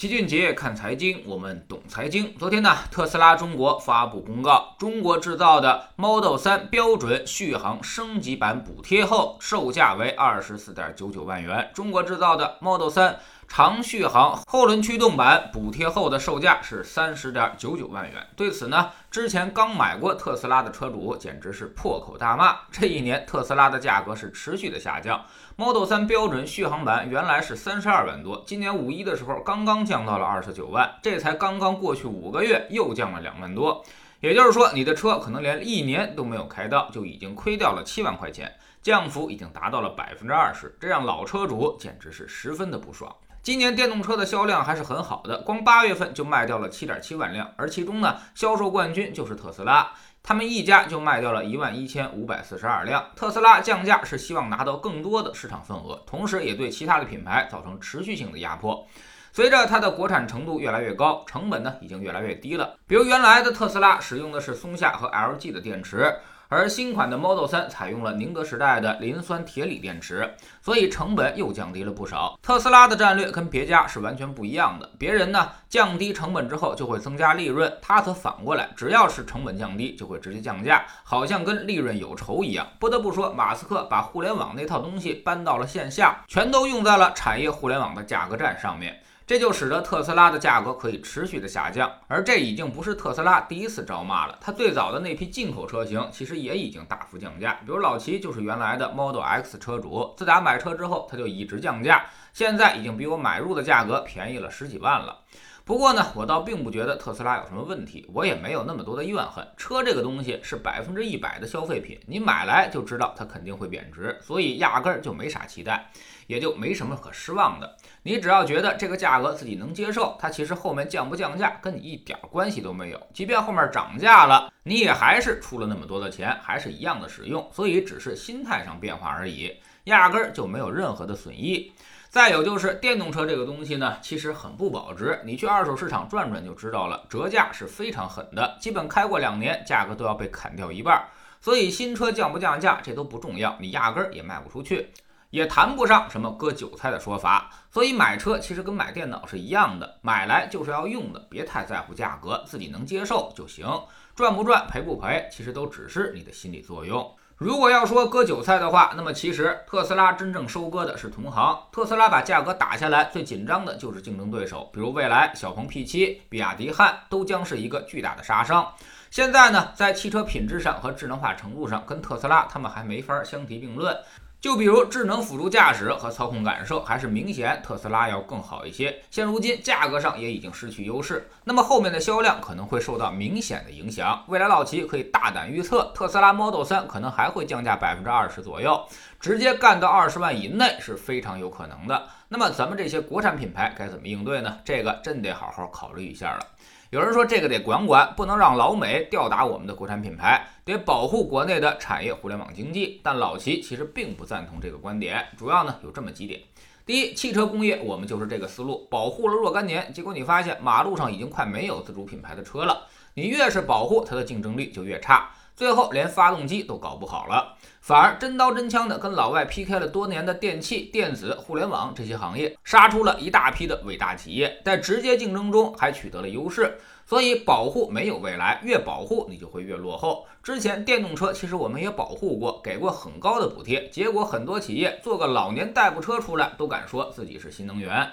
齐俊杰看财经，我们懂财经。昨天呢，特斯拉中国发布公告，中国制造的 Model 3标准续航升级版补贴后，售价为二十四点九九万元；中国制造的 Model 3长续航后轮驱动版补贴后的售价是三十点九九万元。对此呢，之前刚买过特斯拉的车主简直是破口大骂。这一年特斯拉的价格是持续的下降，Model 3标准续航版原来是三十二万多，今年五一的时候刚刚降到了二十九万，这才刚刚过去五个月又降了两万多。也就是说，你的车可能连一年都没有开到，就已经亏掉了七万块钱，降幅已经达到了百分之二十，这让老车主简直是十分的不爽。今年电动车的销量还是很好的，光八月份就卖掉了七点七万辆，而其中呢，销售冠军就是特斯拉，他们一家就卖掉了一万一千五百四十二辆。特斯拉降价是希望拿到更多的市场份额，同时也对其他的品牌造成持续性的压迫。随着它的国产程度越来越高，成本呢已经越来越低了。比如原来的特斯拉使用的是松下和 LG 的电池。而新款的 Model 3采用了宁德时代的磷酸铁锂电池，所以成本又降低了不少。特斯拉的战略跟别家是完全不一样的。别人呢降低成本之后就会增加利润，他则反过来，只要是成本降低就会直接降价，好像跟利润有仇一样。不得不说，马斯克把互联网那套东西搬到了线下，全都用在了产业互联网的价格战上面。这就使得特斯拉的价格可以持续的下降，而这已经不是特斯拉第一次招骂了。它最早的那批进口车型其实也已经大幅降价，比如老齐就是原来的 Model X 车主，自打买车之后他就一直降价，现在已经比我买入的价格便宜了十几万了。不过呢，我倒并不觉得特斯拉有什么问题，我也没有那么多的怨恨。车这个东西是百分之一百的消费品，你买来就知道它肯定会贬值，所以压根儿就没啥期待，也就没什么可失望的。你只要觉得这个价格自己能接受，它其实后面降不降价跟你一点关系都没有。即便后面涨价了，你也还是出了那么多的钱，还是一样的使用，所以只是心态上变化而已，压根儿就没有任何的损益。再有就是电动车这个东西呢，其实很不保值。你去二手市场转转就知道了，折价是非常狠的，基本开过两年，价格都要被砍掉一半。所以新车降不降价这都不重要，你压根儿也卖不出去，也谈不上什么割韭菜的说法。所以买车其实跟买电脑是一样的，买来就是要用的，别太在乎价格，自己能接受就行。赚不赚赔不赔，其实都只是你的心理作用。如果要说割韭菜的话，那么其实特斯拉真正收割的是同行。特斯拉把价格打下来，最紧张的就是竞争对手，比如蔚来、小鹏 P7、比亚迪汉，都将是一个巨大的杀伤。现在呢，在汽车品质上和智能化程度上，跟特斯拉他们还没法相提并论。就比如智能辅助驾驶和操控感受，还是明显特斯拉要更好一些。现如今价格上也已经失去优势，那么后面的销量可能会受到明显的影响。未来老齐可以大胆预测，特斯拉 Model 3可能还会降价百分之二十左右，直接干到二十万以内是非常有可能的。那么咱们这些国产品牌该怎么应对呢？这个真得好好考虑一下了。有人说这个得管管，不能让老美吊打我们的国产品牌，得保护国内的产业互联网经济。但老齐其实并不赞同这个观点，主要呢有这么几点：第一，汽车工业我们就是这个思路，保护了若干年，结果你发现马路上已经快没有自主品牌的车了，你越是保护它的竞争力就越差，最后连发动机都搞不好了。反而真刀真枪的跟老外 PK 了多年的电器、电子、互联网这些行业，杀出了一大批的伟大企业，在直接竞争中还取得了优势。所以保护没有未来，越保护你就会越落后。之前电动车其实我们也保护过，给过很高的补贴，结果很多企业做个老年代步车出来，都敢说自己是新能源。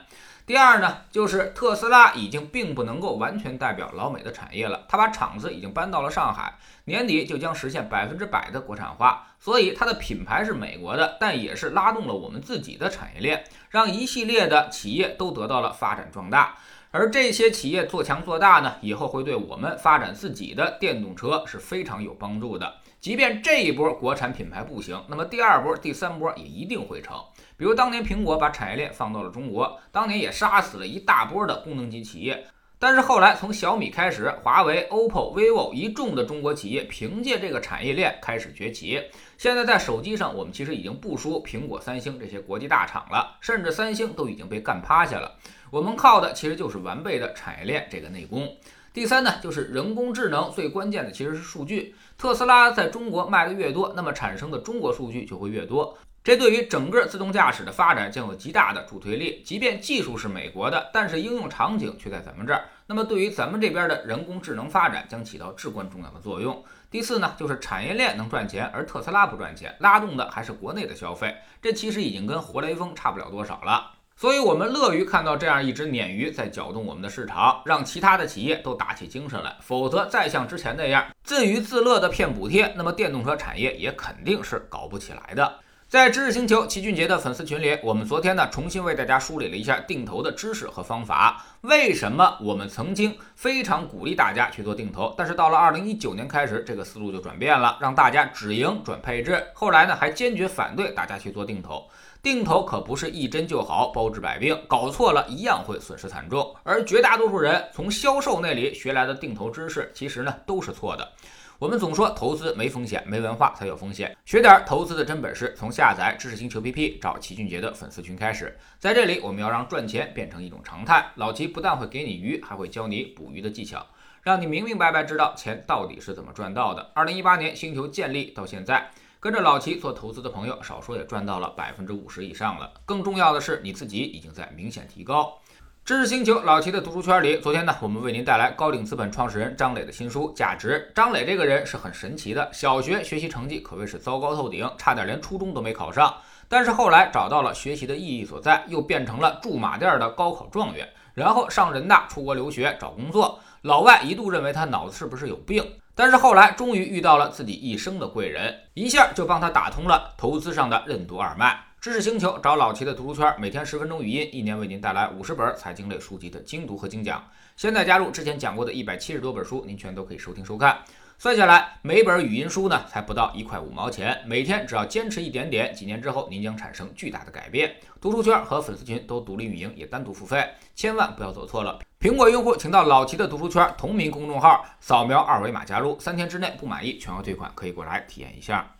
第二呢，就是特斯拉已经并不能够完全代表老美的产业了，它把厂子已经搬到了上海，年底就将实现百分之百的国产化，所以它的品牌是美国的，但也是拉动了我们自己的产业链，让一系列的企业都得到了发展壮大。而这些企业做强做大呢，以后会对我们发展自己的电动车是非常有帮助的。即便这一波国产品牌不行，那么第二波、第三波也一定会成。比如当年苹果把产业链放到了中国，当年也杀死了一大波的功能机企业。但是后来从小米开始，华为、OPPO、vivo 一众的中国企业凭借这个产业链开始崛起。现在在手机上，我们其实已经不输苹果、三星这些国际大厂了，甚至三星都已经被干趴下了。我们靠的其实就是完备的产业链这个内功。第三呢，就是人工智能，最关键的其实是数据。特斯拉在中国卖的越多，那么产生的中国数据就会越多。这对于整个自动驾驶的发展将有极大的助推力。即便技术是美国的，但是应用场景却在咱们这儿。那么对于咱们这边的人工智能发展将起到至关重要的作用。第四呢，就是产业链能赚钱，而特斯拉不赚钱，拉动的还是国内的消费。这其实已经跟活雷锋差不了多少了。所以，我们乐于看到这样一只鲶鱼在搅动我们的市场，让其他的企业都打起精神来。否则，再像之前那样自娱自乐的骗补贴，那么电动车产业也肯定是搞不起来的。在知识星球齐俊杰的粉丝群里，我们昨天呢重新为大家梳理了一下定投的知识和方法。为什么我们曾经非常鼓励大家去做定投，但是到了二零一九年开始，这个思路就转变了，让大家止盈转配置。后来呢，还坚决反对大家去做定投。定投可不是一针就好，包治百病，搞错了一样会损失惨重。而绝大多数人从销售那里学来的定投知识，其实呢都是错的。我们总说投资没风险，没文化才有风险。学点投资的真本事，从下载知识星球 P P 找齐俊杰的粉丝群开始。在这里，我们要让赚钱变成一种常态。老齐不但会给你鱼，还会教你捕鱼的技巧，让你明明白白知道钱到底是怎么赚到的。二零一八年星球建立到现在，跟着老齐做投资的朋友，少说也赚到了百分之五十以上了。更重要的是，你自己已经在明显提高。知识星球老齐的读书圈里，昨天呢，我们为您带来高瓴资本创始人张磊的新书《价值》。张磊这个人是很神奇的，小学学习成绩可谓是糟糕透顶，差点连初中都没考上。但是后来找到了学习的意义所在，又变成了驻马店的高考状元，然后上人大出国留学找工作。老外一度认为他脑子是不是有病，但是后来终于遇到了自己一生的贵人，一下就帮他打通了投资上的任督二脉。知识星球找老齐的读书圈，每天十分钟语音，一年为您带来五十本财经类书籍的精读和精讲。现在加入之前讲过的一百七十多本书，您全都可以收听收看。算下来，每本语音书呢才不到一块五毛钱，每天只要坚持一点点，几年之后您将产生巨大的改变。读书圈和粉丝群都独立运营，也单独付费，千万不要走错了。苹果用户请到老齐的读书圈同名公众号，扫描二维码加入，三天之内不满意全额退款，可以过来体验一下。